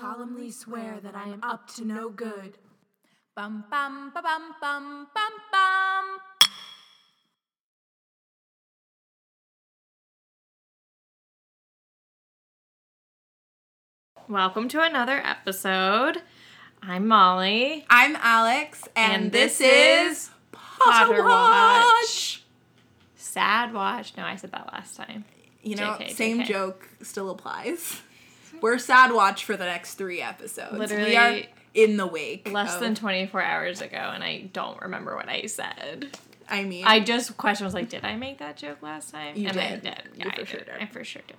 solemnly swear that I am up to no good. Bum bum ba bum bum bum bum. Welcome to another episode. I'm Molly. I'm Alex, and, And this, this is Potter Potter Watch. Watch. Sad watch. No, I said that last time. You know, JK, same JK. joke still applies. We're sad watch for the next three episodes. we Literally are in the wake. Less of- than 24 hours ago, and I don't remember what I said. I mean, I just question was like, did I make that joke last time? You and I did. did. You Yeah, for I sure did. did. I for sure did.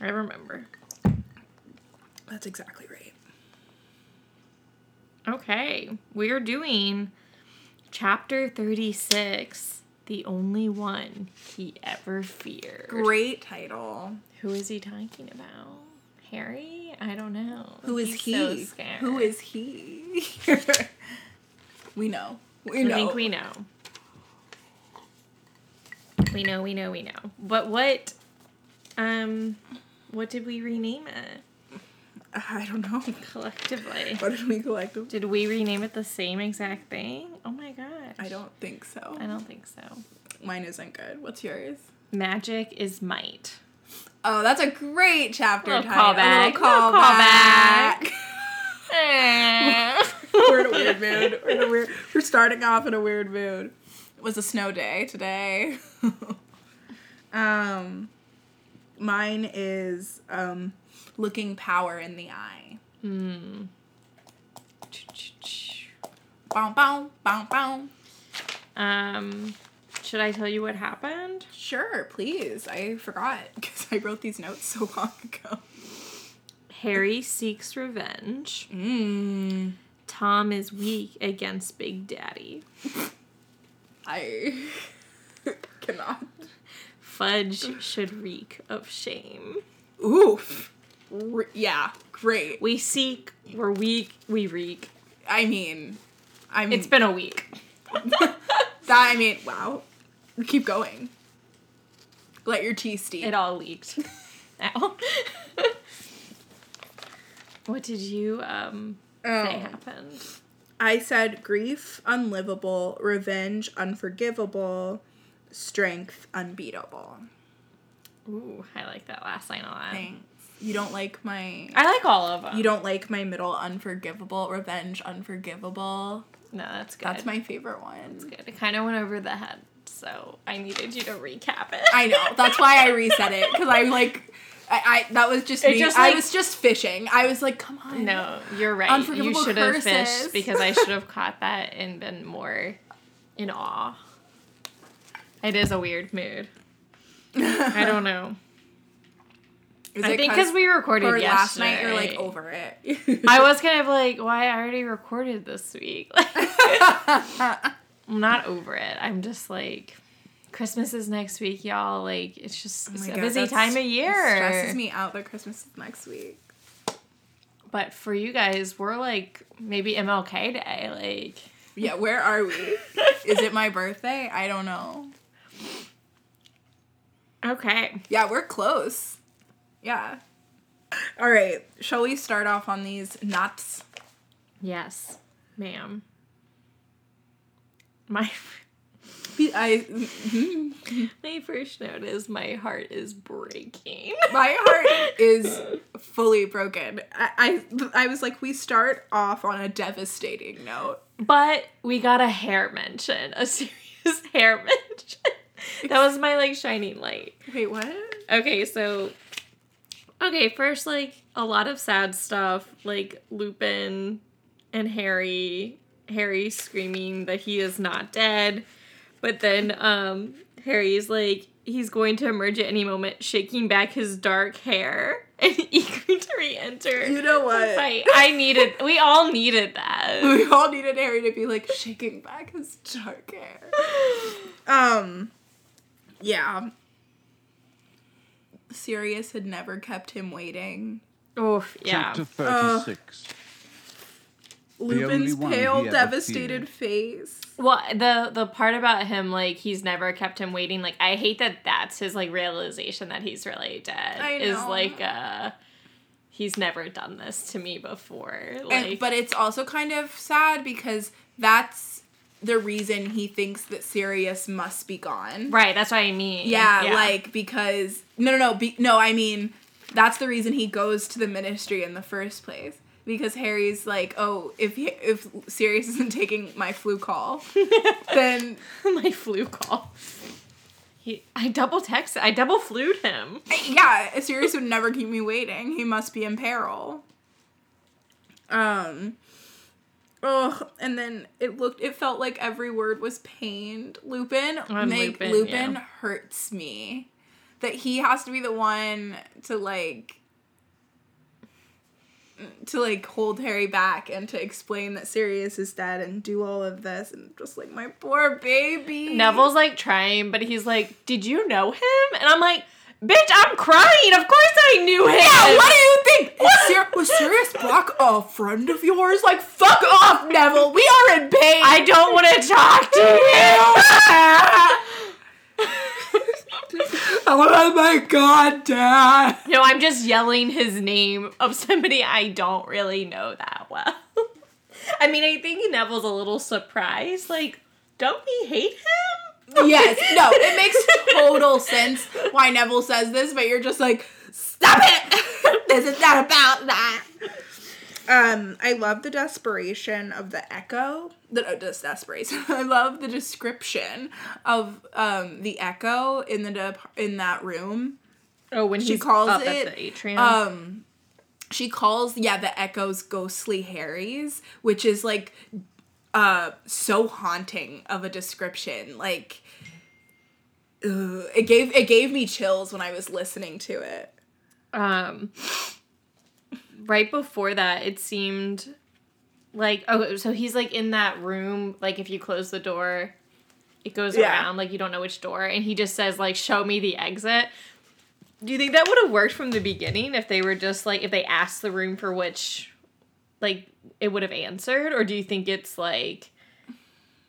I remember. that's exactly right. Okay, we're doing chapter 36, The Only One He Ever Feared. Great title. Who is he talking about? Harry? I don't know. Who is He's he? so. Who is he? we know. We know. I think we know. We know, we know, we know. But what, um, what did we rename it I don't know. collectively? What did we collect? Did we rename it the same exact thing? Oh my gosh. I don't think so. I don't think so. Mine isn't good. What's yours? Magic is might. Oh, that's a great chapter title. callback. A little callback. we're in a weird mood. We're in a weird. We're starting off in a weird mood. It was a snow day today. um, mine is um, looking power in the eye. Hmm. Bow bow bow bow. Um, should I tell you what happened? Sure, please. I forgot because I wrote these notes so long ago. Harry seeks revenge. Mmm. Tom is weak against Big Daddy. I cannot. Fudge should reek of shame. Oof. R- yeah, great. We seek, we're weak, we reek. I mean, I mean, It's been a week. that. I mean, wow. Keep going. Let your tea steep. It all leaked. Ow. what did you um say Oh. happened? I said grief unlivable, revenge unforgivable, strength unbeatable. Ooh, I like that last line a lot. Thanks. You don't like my. I like all of them. You don't like my middle unforgivable, revenge unforgivable. No, that's good. That's my favorite one. That's good. It kind of went over the head, so I needed you to recap it. I know. That's why I reset it because I'm like. I, I that was just It me. just, I like- was just fishing. I was like, come on. No, you're right. You should have fished because I should have caught that and been more in awe. It is a weird mood. I don't know. Is I it think because we recorded or last night you're like over it. I was kind of like, why I already recorded this week. I'm not over it. I'm just like, Christmas is next week, y'all. Like, it's just it's Oh a God, busy time of It year. stresses me out that Christmas is next week. But for you guys, we're like maybe MLK Day. Like, Yeah, where are we? is it my birthday? I don't know. okay. Yeah, we're close. Yeah. All right. Shall we start off on these nuts? Yes, ma'am. My I my first note is my heart is breaking. my heart is fully broken. I, I I was like, we start off on a devastating note. But we got a hair mention, a serious hair mention. That was my like shining light. Wait, what? Okay, so okay, first like a lot of sad stuff, like Lupin and Harry, Harry screaming that he is not dead. But then um Harry's like he's going to emerge at any moment, shaking back his dark hair and eager to re-enter. You know what? fight. I needed we all needed that. We all needed Harry to be like shaking back his dark hair. Um, yeah. Sirius had never kept him waiting. Oof, yeah. Chapter 36. only Lupin's pale, devastated face. Well, the the part about him like he's never kept him waiting. Like I hate that that's his like realization that he's really dead. I Is like uh he's never done this to me before. And, but it's also kind of sad because that's the reason he thinks that Sirius must be gone. right, that's what I mean. Yeah, like because no, no, no, be, no. I mean, that's the reason he goes to the Ministry in the first place. Because Harry's like, oh, if he, if Sirius isn't taking my Floo call, then my Floo call. He, I double texted. I double Flooed him. yeah, Sirius would never keep me waiting. He must be in peril. Um. Oh, and then it looked. It felt like every word was pained. Lupin, On make Lupin, Lupin, yeah. hurts me. That he has to be the one to like. To like hold Harry back and to explain that Sirius is dead and do all of this and just like my poor baby. Neville's like trying, but he's like, "Did you know him?" And I'm like, "Bitch, I'm crying. Of course I knew him." Yeah, what do you think? Was, Sir- was Sirius Black a friend of yours? Like, fuck off, Neville. We are in pain. I don't want to talk to you. oh my god, Dad. no, I'm just yelling his name of somebody I don't really know that well. I mean, I think Neville's a little surprised. Like, don't we hate him? Yes, no, it makes total sense why Neville says this, but you're just like, stop it. this is not about that. Um, I love the desperation of the echo. The uh, just desperation. I love the description of um the echo in the de- in that room. Oh, when She calls it, at the atrium. Um, she calls yeah the echoes ghostly Harry's, which is like uh so haunting of a description. Like, ugh, it gave it gave me chills when I was listening to it. um right before that it seemed like oh so he's like in that room like if you close the door it goes Yeah. around like you don't know which door and he just says like show me the exit do you think that would have worked from the beginning if they were just like if they asked the room for which like it would have answered or do you think it's like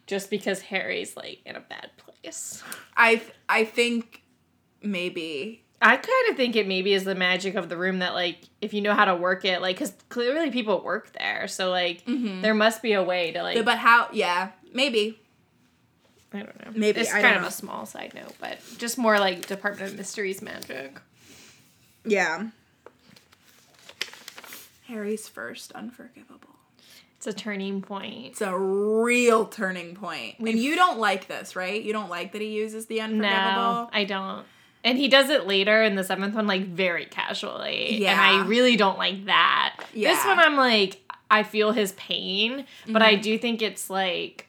just because harry's like in a bad place I I think maybe I kind of think it maybe is the magic of the room that like if you know how to work it like because clearly people work there so like mm-hmm. there must be a way to like but how yeah maybe I don't know maybe, it's I kind of know. a small side note but just more like Department of Mysteries magic. yeah. Harry's first unforgivable. It's a turning point. It's a real turning point. And you don't like this, right? You don't like that he uses the unforgivable. No, I don't. And he does it later in the seventh one, like very casually. Yeah. And I really don't like that. Yeah. This one, I'm like, I feel his pain, but Mm-hmm. I do think it's like,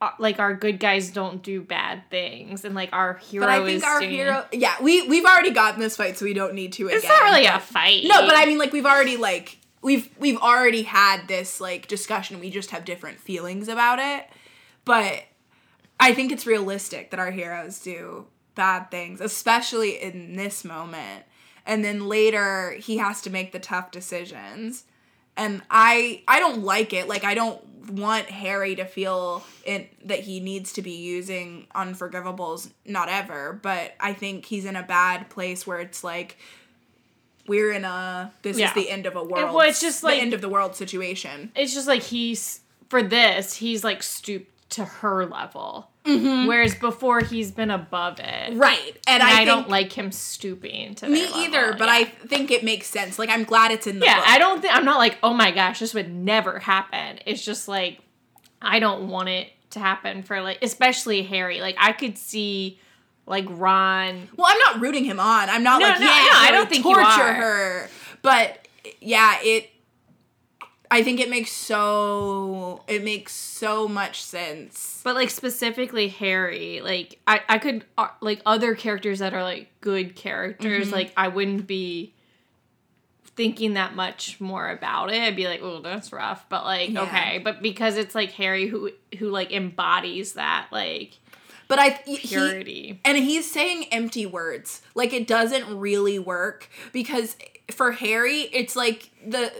uh, like our good guys don't do bad things, and like our hero But I think our doing- hero, yeah, we we've already gotten this fight, so we don't need to again. It's not really a fight. No, but I mean, like we've already like we've we've already had this like discussion. We just have different feelings about it. But I think it's realistic that our heroes do bad things, especially in this moment. And then later he has to make the tough decisions. And I I don't like it. Like I don't want Harry to feel it that he needs to be using unforgivables not ever, but I think he's in a bad place where it's like we're in a this Yeah. is the end of a world. well, it's just like- the end of the world situation. it's just like he's for this, he's like stooped to her level, Mm-hmm. whereas before he's been above it. Right. And, And I, I, don't like him stooping to me either, but yeah. I think it makes sense. Like I'm glad it's in the yeah, book. I don't think I'm not like, oh my gosh, this would never happen. It's just like I don't want it to happen for like especially Harry. Like I could see like Ron Well, I'm not rooting him on. I'm not No, like no, yeah, no, I don't think you torture her. But yeah, it. I think it makes so it makes so much sense. but like specifically Harry, like I I could uh, like other characters that are like good characters, Mm-hmm. like I wouldn't be thinking that much more about it. I'd be like, "Oh, that's rough." But like, Yeah. okay, but because it's like Harry who who like embodies that like But I he, purity. and he's saying empty words. Like it doesn't really work because for Harry, it's like the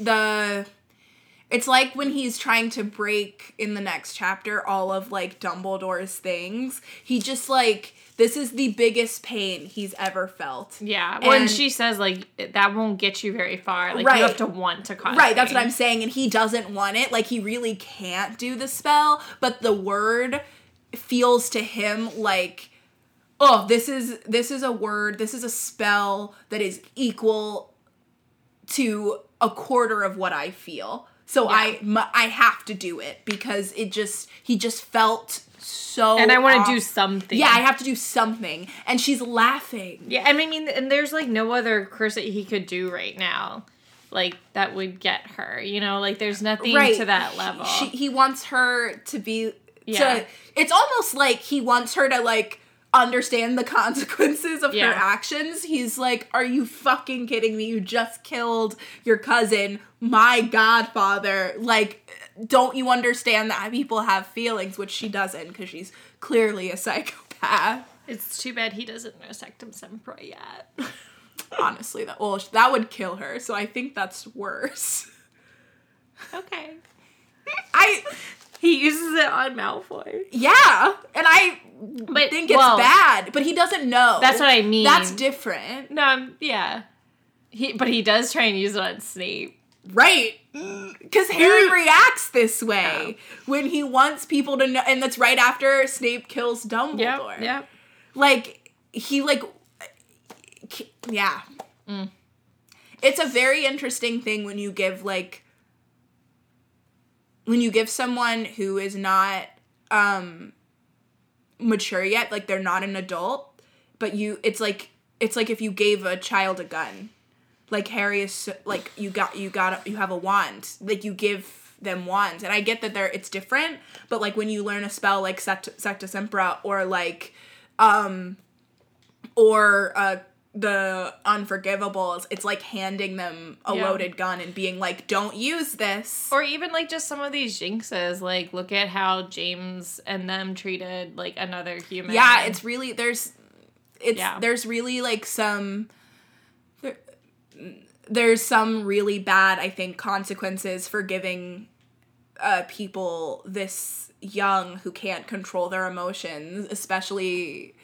the It's like when he's trying to break in the next chapter all of like Dumbledore's things. He just like this is the biggest pain he's ever felt. Yeah, when And- she says like that won't get you very far. Like Right. you have to want to cause. Right, that's what. I'm saying. And he doesn't want it. Like, he really can't do the spell, but the word feels to him like, oh, this is this is a word, this is a spell that is equal to a quarter of what I feel. So Yeah. I I have to do it because it just he just felt so And I want to do something. Yeah, I have to do something. And she's laughing. Yeah, and I mean, and there's like no other curse that he could do right now, like that would get her. You know, like there's nothing right to that level. She, he wants her to be. Yeah. To, it's almost like he wants her to like understand the consequences of Yeah. her actions. He's like, "Are you fucking kidding me? You just killed your cousin, my godfather. Like, don't you understand that people have feelings?" Which she doesn't, because she's clearly a psychopath. it's too bad he doesn't know Sectumsempra yet. Honestly, that well, that would kill her. So I think that's worse. okay. I He uses it on Malfoy. yeah, and I But think it's well, bad, but he doesn't know. That's what I mean. That's different. No, I'm- yeah. He, but he does try and use it on Snape. Right. Because mm. Harry reacts this way when he wants people to know, and that's right after Snape kills Dumbledore. Yep. Like, he, like, uh, yeah. Mm. It's a very interesting thing when you give, like, when you give someone who is not, um, mature yet, like, they're not an adult, but you, it's like, it's like if you gave a child a gun. Like Harry is like you got you got you have a wand. Like you give them wands. And I get that they're it's different but like when you learn a spell like Sect- Sectus Sempra or like um or uh the unforgivables it's like handing them a Yeah. loaded gun and being like don't use this Or even like just some of these jinxes. Like, look at how James and them treated like another human. yeah it's really there's it's Yeah. there's really like some there, there's some really bad i think consequences for giving uh people this young who can't control their emotions especially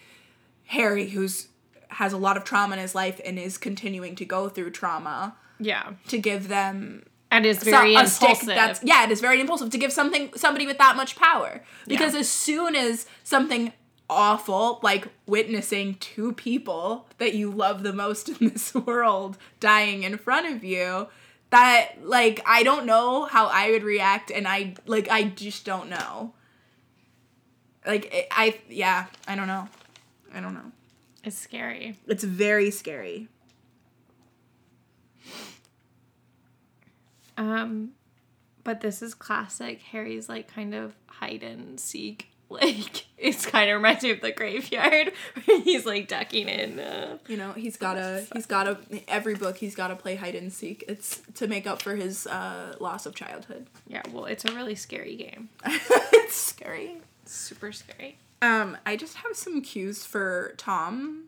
harry who's has a lot of trauma in his life and is continuing to go through trauma yeah, to give them and it's so- very a impulsive. stick that's yeah it is very impulsive to give something somebody with that much power. Because as soon as something awful like witnessing two people that you love the most in this world dying in front of you that like i don't know how i would react and i like i just don't know. Like i yeah i don't know. I don't know It's scary. it's very scary Um, but this is classic. Harry's like kind of hide and seek. Like it's kind of reminds me of the graveyard where he's like ducking in. Uh, You know, he's gotta he's gotta every book he's gotta play hide and seek. It's to make up for his uh, loss of childhood. yeah, well, it's a really scary game. it's scary. It's super scary. Um, I just have some cues for Tom.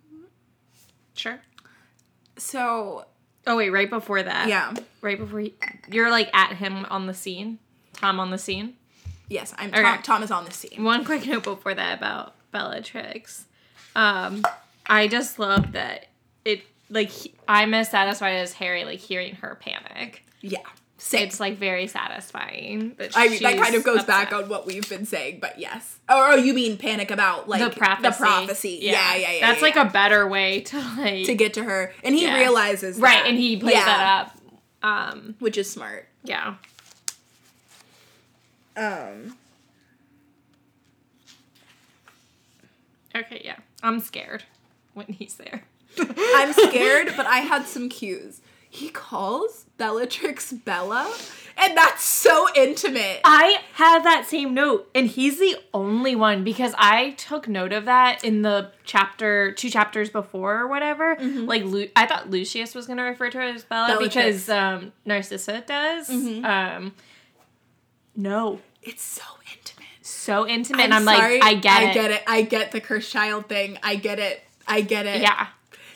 Sure. So Oh wait, right before that. yeah, Right before he, you're like at him on the scene. Tom on the scene. yes, I'm Okay. Tom. Tom is on the scene. One quick note before that about Bellatrix. Um, I just love that it like he, I'm as satisfied as Harry like hearing her panic. Yeah, It's like very satisfying. That I mean, that kind of goes upset. back on what we've been saying, but yes. Or oh, you mean panic about like the prophecy. The prophecy. Yeah, yeah, yeah. That's yeah, like yeah. a better way to like to get to her, and he Yeah. realizes right, and he plays Yeah, that up. Um, which is smart. yeah. Um, Okay, yeah. I'm scared when he's there. I'm scared, but I had some cues. He calls Bellatrix Bella, and that's so intimate. I have that same note, and he's the only one because I took note of that in the chapter, two chapters before or whatever. Like, Lu- I thought Lucius was going to refer to her as Bella Bellatrix. because um, Narcissa does. Um, no, It's so intimate. so intimate. and I'm like, I get I it. get it. I get the cursed child thing. I get it. I get it. Yeah.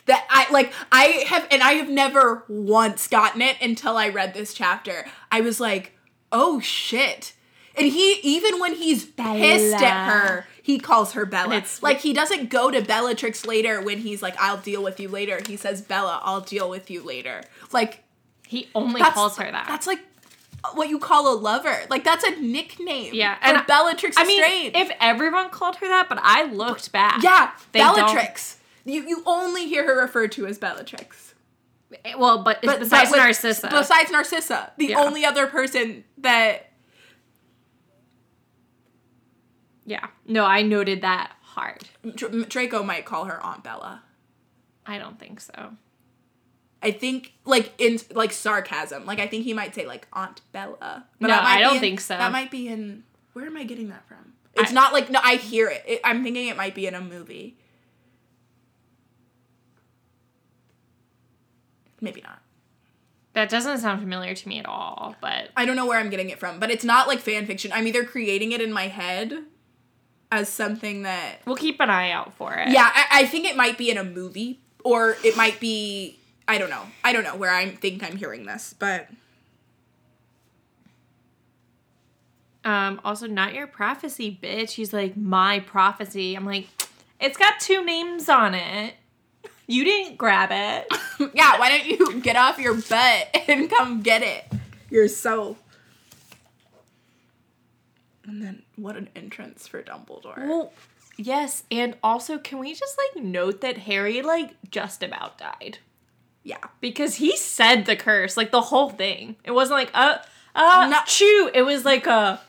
That I like I have and I have never once gotten it until I read this chapter. I was like, oh shit. And he even when he's pissed at her, he calls her Bella. Like he doesn't go to Bellatrix later when he's like, "I'll deal with you later." He says, "Bella, I'll deal with you later." Like He only calls her that. That's like what you call a lover. Like that's a nickname. Yeah, and Bellatrix I mean, Strange. if everyone called her that, but I looked back. yeah, they Bellatrix. You you only hear her referred to as Bellatrix. Eh, well, but, But besides but with- Narcissa. Besides Narcissa, the Yeah. only other person that yeah. No, I noted that hard. Dr- Draco might call her Aunt Bella. I don't think so. I think like in like sarcasm. Like I think he might say like Aunt Bella. No, that might I don't in- think so. That might be in. Where am I getting that from? It's I- not like no. I hear it. it. I'm thinking it might be in a movie. Maybe not. That doesn't sound familiar to me at all, but I don't know where I'm getting it from, but it's not like fan fiction. I'm either creating it in my head as something that we'll keep an eye out for it. Yeah, I, I think it might be in a movie, or it might be. I don't know. I don't know where I think I'm hearing this, but Um, also, not your prophecy, bitch. He's like, my prophecy. I'm like, it's got two names on it. You didn't grab it. yeah, why don't you get off your butt and come get it? You're so. And then what an entrance for Dumbledore. well, yes, and also, can we just like note that Harry like just about died? yeah. Because he said the curse, like the whole thing. It wasn't like uh uh No. chew. It was like a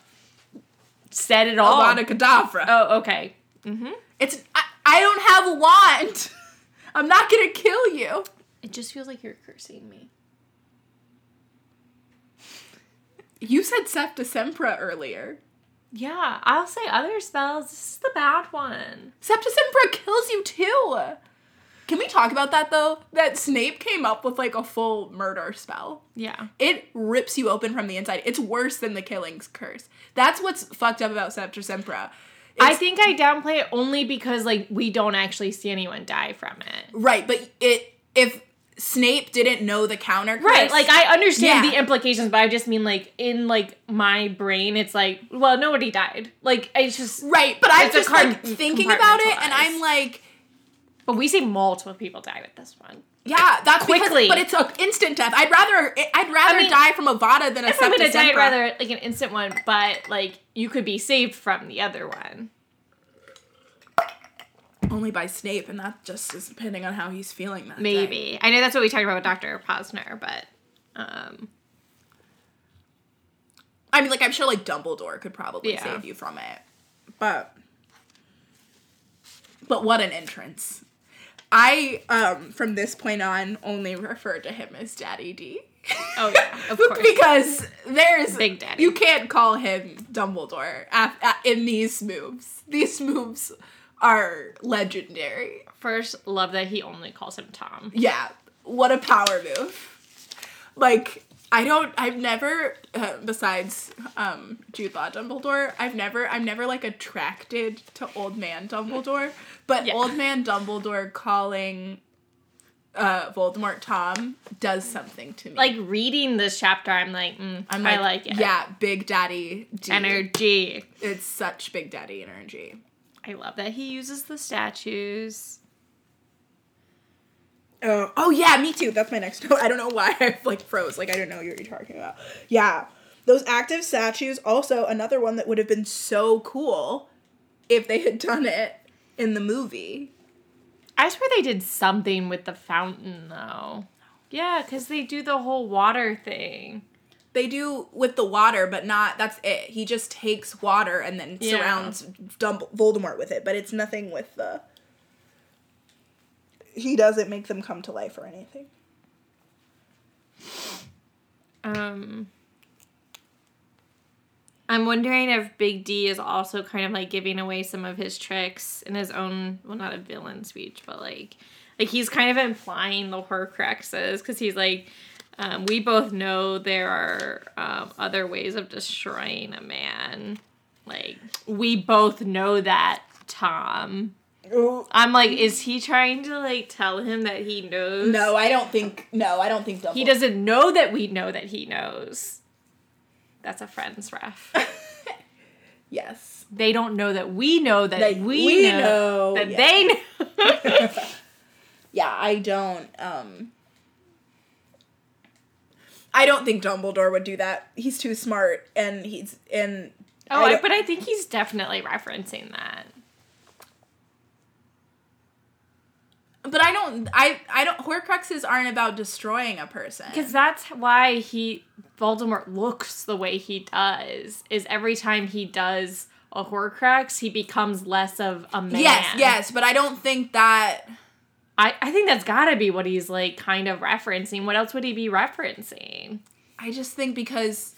said it all. Avada Kedavra. oh, okay. Mm-hmm. It's I, I don't have a wand. I'm not gonna kill you. It just feels like you're cursing me. You said Sectumsempra earlier. Yeah, I'll say other spells. This is the bad one. Sectumsempra kills you too. Can we talk about that though? That Snape came up with like a full murder spell. Yeah. It rips you open from the inside. It's worse than the Killing's Curse. That's what's fucked up about Sectumsempra. I think I downplay it only because like we don't actually see anyone die from it. right, but it if Snape didn't know the counter curse, Right, like I understand Yeah. the implications, but I just mean like in like my brain, it's like, well, nobody died. Like it's just right, but I'm just like thinking about it, and. I'm like, But we see multiple people die with this one. yeah, that's Quickly. Because, but it's an instant death. I'd rather I'd rather mean, die from Avada than a If I'm gonna die, I'd rather like an instant one, but like you could be saved from the other one. Only by Snape, and that just is depending on how he's feeling that day. Maybe. I know that's what we talked about with Dr. Posner, but um I mean, like I'm sure like Dumbledore could probably Yeah. save you from it, but but what an entrance! I um from this point on only refer to him as Daddy D. Oh yeah, of course. because there's Big Daddy. You can't call him Dumbledore af- a- in these moves. These moves are legendary. First, love that he only calls him Tom. Yeah, what a power move. Like, I don't, I've never, uh, besides um, Jude Law Dumbledore, I've never, I'm never like attracted to old man Dumbledore, but Yeah. old man Dumbledore calling uh, Voldemort Tom does something to me. Like reading this chapter, I'm like, mm, I'm I like it. Yeah, Big Daddy D. Energy. It's such Big Daddy energy. I love that he uses the statues. Oh, oh yeah, me too. That's my next note. I don't know why I like froze. Like I don't know what you're talking about. Yeah, those active statues. Also, another one that would have been so cool if they had done it in the movie. I swear they did something with the fountain though. Yeah, because they do the whole water thing. They do with the water, but not. That's it. He just takes water and then Yeah. surrounds Dumb- Voldemort with it. But it's nothing with the. He doesn't make them come to life or anything. Um, I'm wondering if Big D is also kind of like giving away some of his tricks in his own, well, not a villain speech, but like, like he's kind of implying the Horcruxes because he's like, um, we both know there are um, other ways of destroying a man. Like, we both know that, Tom. I'm like, is he trying to like tell him that he knows? No, I don't think. No, I don't think Dumbledore. He doesn't know that we know that he knows That's a friends ref. Yes. they don't know that we know that, That we, we know, know, that yeah. they know. Yeah, I don't um I don't think Dumbledore would do that. He's too smart and he's and oh, I but I think he's definitely referencing that. but I don't I I don't Horcruxes aren't about destroying a person. Because that's why he Voldemort looks the way he does. Is every time he does a Horcrux, he becomes less of a man. Yes, yes, but I don't think that I, I think that's gotta be what he's like kind of referencing. What else would he be referencing? I just think because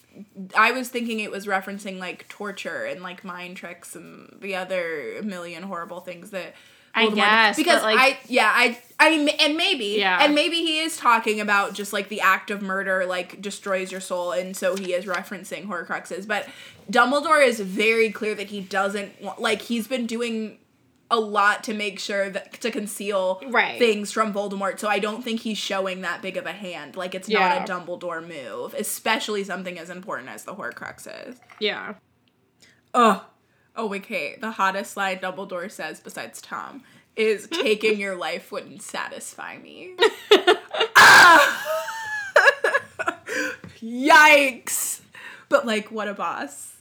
I was thinking it was referencing like torture and like mind tricks and the other million horrible things that I guess, because like- I yeah I I mean and maybe Yeah. and maybe he is talking about just like the act of murder like destroys your soul and so he is referencing Horcruxes but Dumbledore is very clear that he doesn't like he's been doing a lot to make sure that to conceal Right. things from Voldemort so I don't think he's showing that big of a hand like it's Yeah. not a Dumbledore move especially something as important as the Horcruxes Yeah. Oh, oh, okay. The hottest line Dumbledore says besides Tom is taking your life wouldn't satisfy me. Ah! Yikes! But like, what a boss.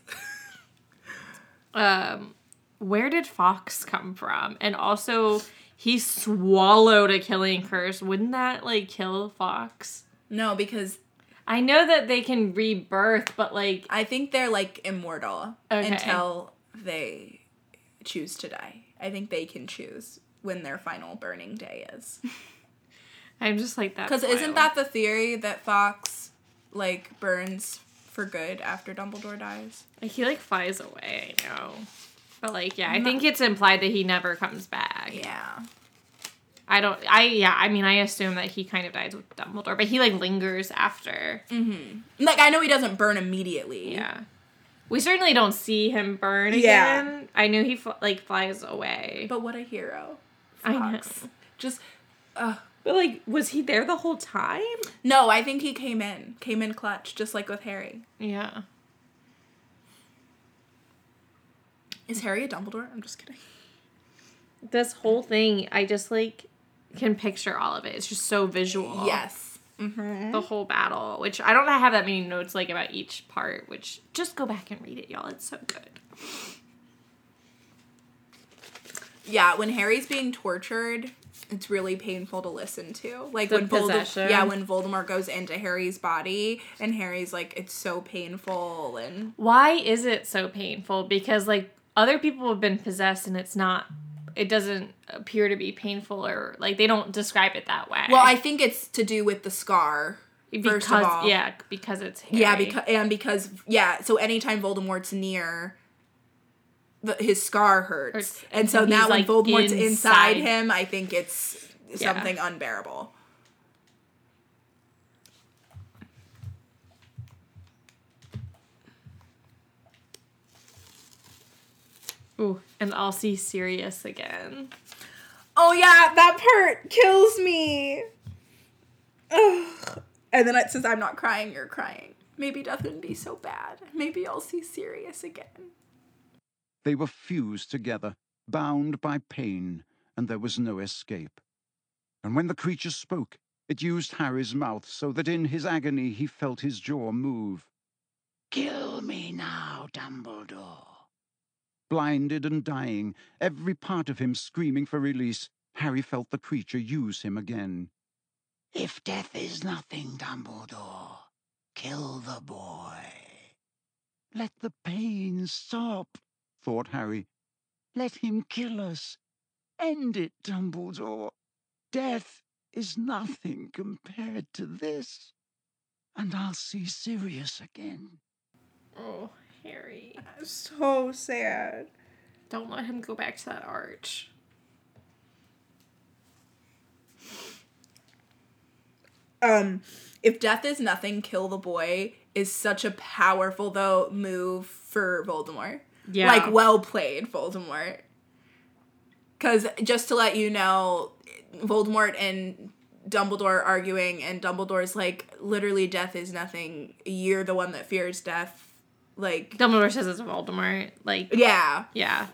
Um, where did Fawkes come from? And also, he swallowed a killing curse. Wouldn't that like kill Fawkes? No, because I know that they can rebirth, but like, I think they're like immortal Okay. until they choose to die. I think they can choose when their final burning day is. I'm just like that. Because isn't that the theory that Fawkes like burns for good after Dumbledore dies? Like he like flies away, I know. But like yeah, I think it's implied that he never comes back. Yeah. I don't I yeah, I mean I assume that he kind of dies with Dumbledore, but he like lingers after. Like I know he doesn't burn immediately. Yeah. We certainly don't see him burn Yeah. again. I knew he fl- like flies away. But, what a hero. I know. Just uh but like was he there the whole time? no, I think he came in. Came in clutch, just like with Harry. Yeah. Is Harry a Dumbledore? I'm just kidding. This whole thing, I just like can picture all of it. It's just so visual. Yes. Mm-hmm. the whole battle, which I don't have that many notes like about each part, which just go back and read it, y'all. It's so good. Yeah, when Harry's being tortured, it's really painful to listen to. Like The when Voldemort, yeah, when Voldemort goes into Harry's body and Harry's like, it's so painful and Why is it so painful? Because like other people have been possessed and it's not it doesn't appear to be painful or like they don't describe it that way. well, I think it's to do with the scar. because first of all. yeah, because it's Harry. Yeah, because and because yeah, so anytime Voldemort's near, the, his scar hurts, Hurts. and so now when Voldemort's inside. inside. him, I think it's Yeah. something unbearable. Ooh, and I'll see Sirius again. Oh yeah, that part kills me. Ugh. And then it says, "I'm not crying, you're crying." Maybe death wouldn't be so bad. Maybe I'll see Sirius again. They were fused together, bound by pain, and there was no escape. And when the creature spoke, it used Harry's mouth so that in his agony he felt his jaw move. Kill me now, Dumbledore. Blinded and dying, every part of him screaming for release, Harry felt the creature use him again. If death is nothing, Dumbledore, kill the boy. Let the pain stop, thought Harry. Let him kill us. End it, Dumbledore. Death is nothing compared to this. And I'll see Sirius again. Oh, Harry. So sad. Don't let him go back to that arch. um if death is nothing kill the boy is such a powerful though move for voldemort Yeah. like well played voldemort because just to let you know voldemort and dumbledore arguing and dumbledore's like literally death is nothing you're the one that fears death Like, Dumbledore says it's Voldemort. Like, yeah, yeah.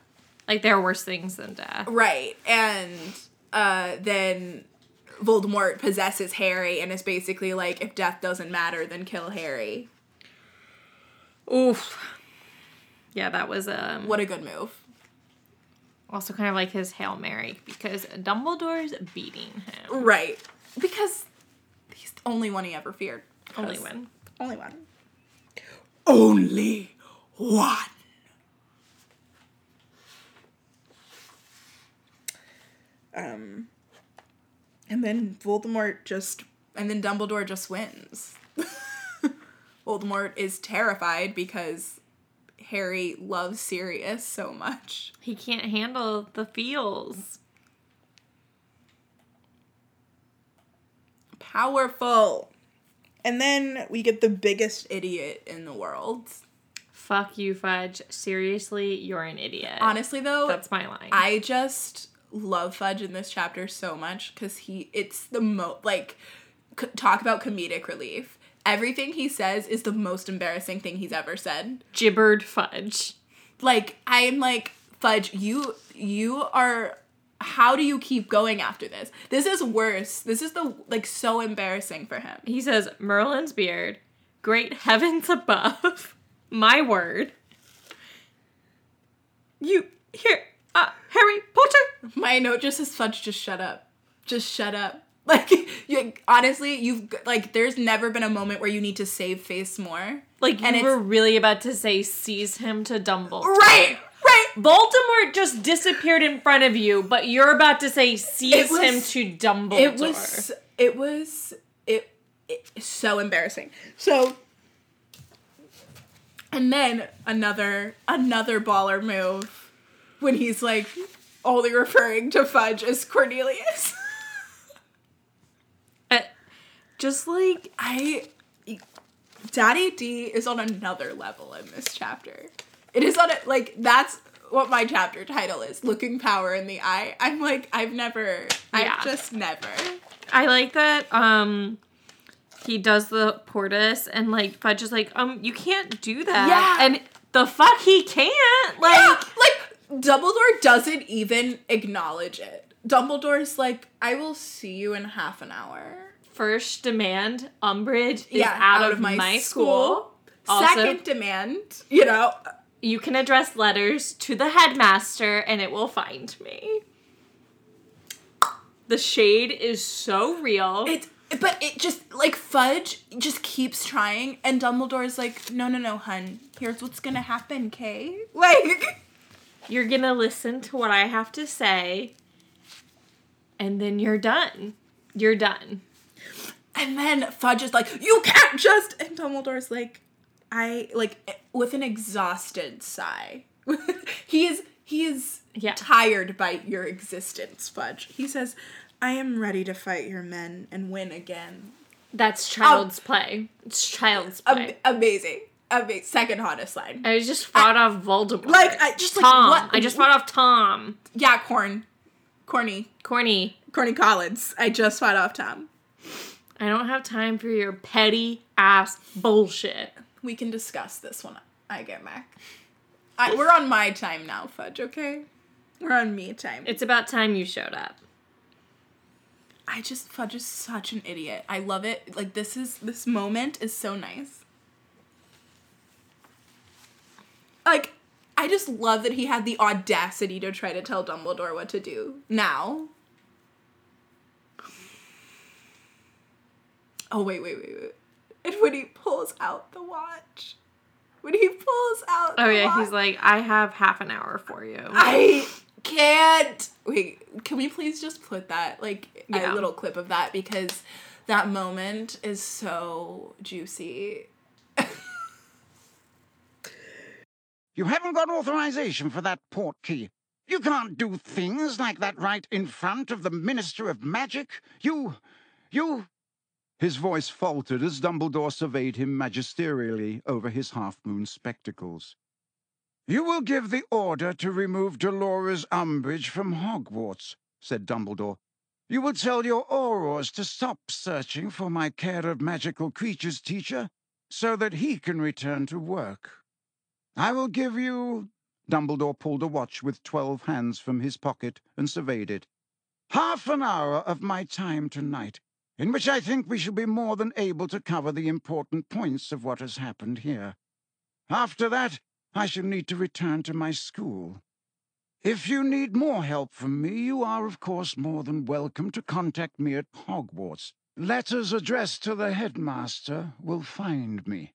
Like, there are worse things than death. right. And uh, then Voldemort possesses Harry and is basically like, if death doesn't matter, then kill Harry. Oof. Yeah, that was um What a good move. also kind of like his Hail Mary because Dumbledore's beating him. Right. Because he's the only one he ever feared. Only one. Only one. Only one. Um, and then Voldemort just, and then Dumbledore just wins. Voldemort is terrified because Harry loves Sirius so much. He can't handle the feels. Powerful. And then we get the biggest idiot in the world. Fuck you, Fudge. Seriously, you're an idiot. Honestly, though, That's my line. I just love Fudge in this chapter so much because he, it's the mo like, c- talk about comedic relief. Everything he says is the most embarrassing thing he's ever said. Gibbered Fudge. Like, I am like, Fudge, you, you are, how do you keep going after this? This is worse. This is the, like, so embarrassing for him. He says, Merlin's beard. Great heavens above. My word. You, here, uh, Harry Potter. My note just says, Fudge, just shut up. Just shut up. Like, you, honestly, you've, like, there's never been a moment where you need to save face more. Like, you And were really about to say, seize him to Dumbledore. Right, Voldemort just disappeared in front of you, but you're about to say, seize was- him to Dumbledore. It was, it was, it, it so embarrassing. So, and then another, another baller move when he's like only referring to Fudge as Cornelius. Uh, just like, I, Daddy D is on another level in this chapter. It is on it, like, that's what my chapter title is looking power in the eye. I'm like, I've never, Yeah. I've just never. I like that, um, he does the portus and like Fudge is like, um, you can't do that. Yeah. And the fuck he can't. Like, yeah, like Dumbledore doesn't even acknowledge it. Dumbledore's like, I will see you in half an hour. first demand, Umbridge is yeah, out, of, my, school. Also, Second demand, you know, you can address letters to the headmaster and it will find me. The shade is so real. it's but it just like Fudge just keeps trying, and Dumbledore's like, no, no, no, hun. Here's what's gonna happen, Kay. Like, You're gonna listen to what I have to say, and then you're done. You're done. and then Fudge is like, you can't just, and Dumbledore's like, I like eh, with an exhausted sigh. he is he is Yeah. tired by your existence, Fudge. He says, I am ready to fight your men and win again. That's child's play. It's child's Am- play. amazing. Amazing. Second hottest line. I just fought off Voldemort. like, I just, like, Tom. what- I just fought off Tom. Yeah, Corn. Corny. Corny. Corny Collins. I just fought off Tom. I don't have time for your petty ass bullshit. We can discuss this when I get back. I, we're on my time now, Fudge, okay? We're on me time. It's about time you showed up. I just Fudge is such an idiot. I love it. Like this is this moment is so nice. Like I just love that he had the audacity to try to tell Dumbledore what to do. Now. Oh wait, wait, wait, wait. And when he pulls out the watch. When he pulls out Oh yeah, watch, he's like, I have half an hour for you. I can't. Wait, can we please just put that like Yeah. a little clip of that because that moment is so juicy. You haven't got authorization for that port key. You can't do things like that right in front of the Minister of Magic. You. you. His voice faltered as Dumbledore surveyed him magisterially over his half moon spectacles. You will give the order to remove Dolores Umbridge from Hogwarts, said Dumbledore. You will tell your Aurors to stop searching for my care of magical creatures teacher so that he can return to work. I will give you. Dumbledore pulled a watch with twelve hands from his pocket and surveyed it. Half an hour of my time tonight, in which I think we shall be more than able to cover the important points of what has happened here. After that, I shall need to return to my school. If you need more help from me, you are, of course, more than welcome to contact me at Hogwarts. Letters addressed to the headmaster will find me.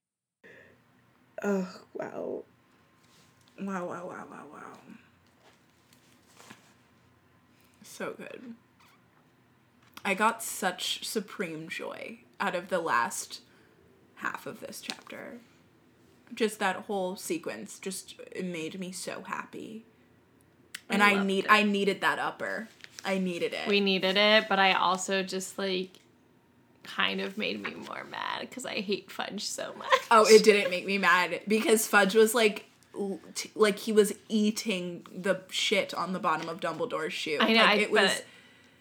Oh, wow. Wow, wow, wow, wow, wow. So good. I got such supreme joy out of the last half of this chapter. Just that whole sequence just it made me so happy. And I, loved need it. I needed that upper. I needed it. We needed it, but I also just like kind of made me more mad because I hate fudge so much. Oh, it didn't make me mad because Fudge was like, like he was eating the shit on the bottom of Dumbledore's shoe. I know. Like, I, it was but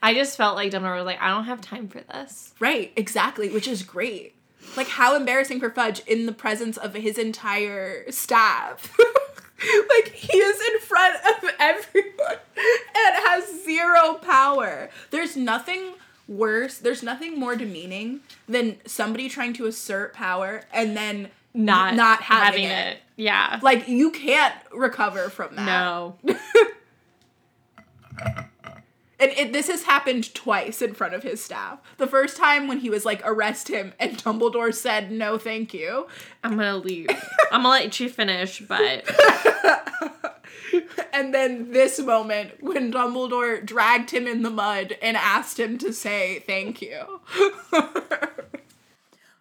I just felt like Dumbledore was like, I don't have time for this. right, exactly, which is great. Like how embarrassing for Fudge in the presence of his entire staff. like he is in front of everyone and has zero power. There's nothing worse. There's nothing more demeaning than somebody trying to assert power and then Not not having, it. Yeah. Like you can't recover from that. no. And it, this has happened twice in front of his staff. The first time when he was like, arrest him, and Dumbledore said, no, thank you. I'm gonna leave. I'm gonna let you finish, but And then this moment when Dumbledore dragged him in the mud and asked him to say thank you.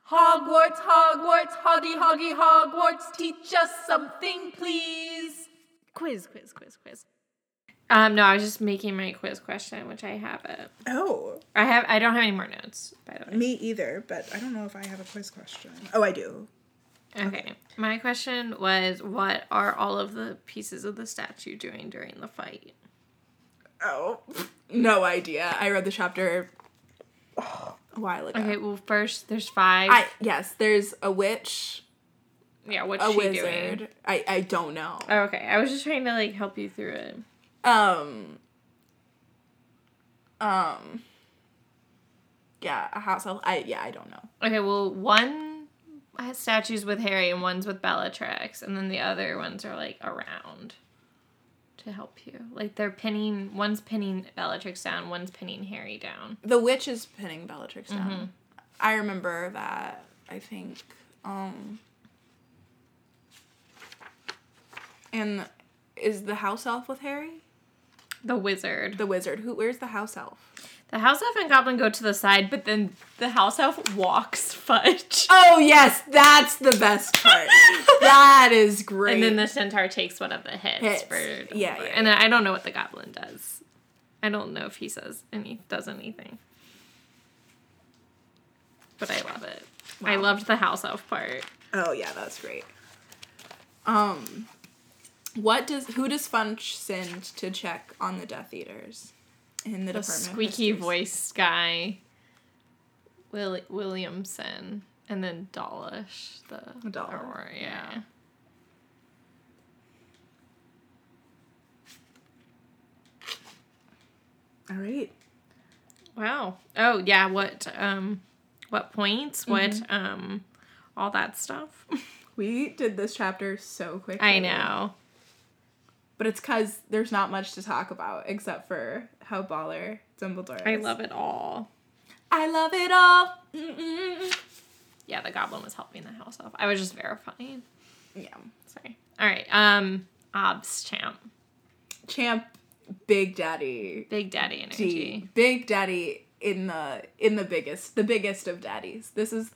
Hogwarts, Hogwarts, Hoggy, Hoggy, Hogwarts, teach us something, please. quiz, quiz, quiz, quiz. Um, no, I was just making my quiz question, which I have it. Oh, I have. I don't have any more notes, by the way. me either, but I don't know if I have a quiz question. Oh, I do. Okay. My question was, what are all of the pieces of the statue doing during the fight? Oh, no idea. I read the chapter a while ago. Okay. Well, first there's five. I yes, there's a witch, yeah. What's a she wizard. doing? I I don't know. Oh, okay. I was just trying to like help you through it. Um. Um. Yeah, a house elf. I yeah, I don't know. Okay. Well, one has statues with Harry and one's with Bellatrix, and then the other ones are like around to help you. Like they're pinning. One's pinning Bellatrix down. One's pinning Harry down. The witch is pinning Bellatrix down. Mm-hmm. I remember that. I think. Um. And is the house elf with Harry? The wizard. The wizard. Who? Where's the house elf? The house elf and goblin go to the side, but then the house elf walks Fudge. Oh yes, that's the best part. that is great. And then the centaur takes one of the hits, Hits. for Yeah, yeah, And then I don't know what the goblin does. I don't know if he says any does anything. But I love it. I loved the house elf part. Oh yeah, that's great. Um, what does who does Fudge send to check on the Death Eaters in the, The squeaky voiced guy. Will Williamson. And then Dawlish, the Dawlish, Aurora, yeah. All right. Wow. Oh yeah, what um what points? What Mm-hmm. um all that stuff. We did this chapter so quickly. I know. But it's because there's not much to talk about except for how baller Dumbledore is. I love it all. I love it all. Mm-mm. Yeah, the goblin was helping the house elf. I was just verifying. Yeah. Sorry. All right. Um, Obs champ, Champ, Big Daddy, Big Daddy D, energy. Big Daddy in the in the biggest, the biggest of daddies. This is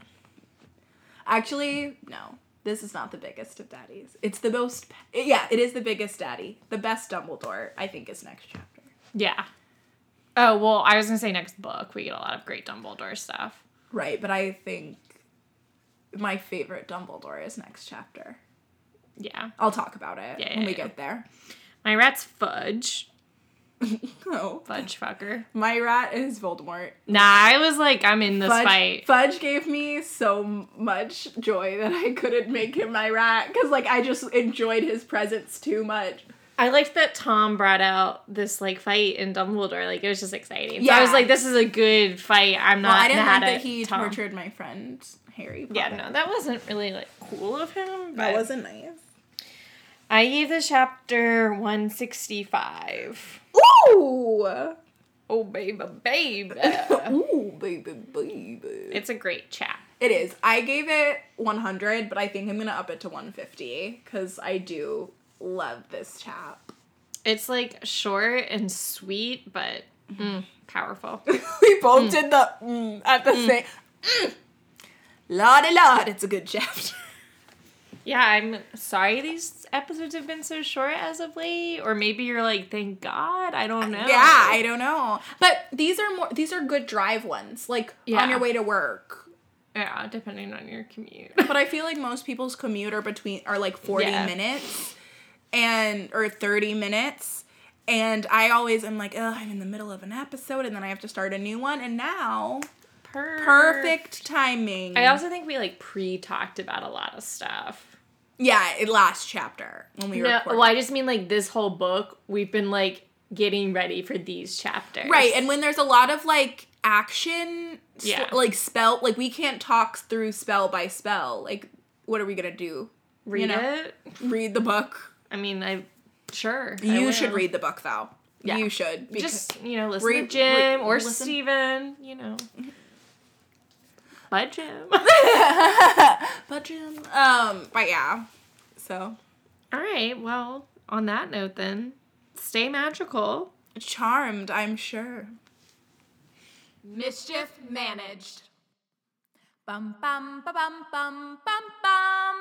actually no. This is not the biggest of daddies. It's the most. Yeah, it is the biggest daddy. The best Dumbledore, I think, is next chapter. Yeah. Oh well, I was gonna say next book we get a lot of great Dumbledore stuff. Right, but I think my favorite Dumbledore is next chapter. Yeah. I'll talk about it Yeah, when yeah, we yeah. get there. My rat's Fudge. Oh. no. Fudge fucker. My rat is Voldemort. Nah, I was like, I'm in this Fudge, fight. Fudge gave me so much joy that I couldn't make him my rat because like I just enjoyed his presence too much. I liked that Tom brought out this like fight in Dumbledore. Like it was just exciting. So I was like, this is a good fight. I'm Well, not I didn't mad like that he Tom. tortured my friend Harry. Yeah, no, that wasn't really like cool of him. But that wasn't nice. I gave the chapter 165. Ooh, Oh baby, baby. ooh, baby, baby. it's a great chat. It is. I gave it 100, but I think I'm gonna up it to 150 because I do love this chap. It's like short and sweet, but mm, powerful. we both did the mm, at the same. Mm. Lordy lord, it's a good chapter. Yeah, I'm sorry these episodes have been so short as of late, or maybe you're like, thank God. I don't uh, know. Yeah, I don't know. But these are more these are good drive ones, like Yeah. on your way to work. yeah, depending on your commute. But I feel like most people's commute are between are like 40 Yeah. minutes and or 30 minutes. And I always am like, oh, I'm in the middle of an episode and then I have to start a new one. And now, Per- perfect timing. I also think we like pre-talked about a lot of stuff. Yeah, it last chapter when we No, recorded. well, I just mean like this whole book. We've been like getting ready for these chapters, Right, and when there's a lot of like action, Yeah. like spell, like we can't talk through spell by spell. Like, what are we gonna do? read know. it. Read the book. I mean, I sure You will. should read the book though. Yeah. You should. Just you know, listen Read- to Jim read- or listen- Stephen, You know, mm-hmm. But Jim. but Jim. Um, but yeah. So All right. Well, on that note, then, stay magical. charmed, I'm sure. Mischief managed. Bum bum ba bum bum bum bum.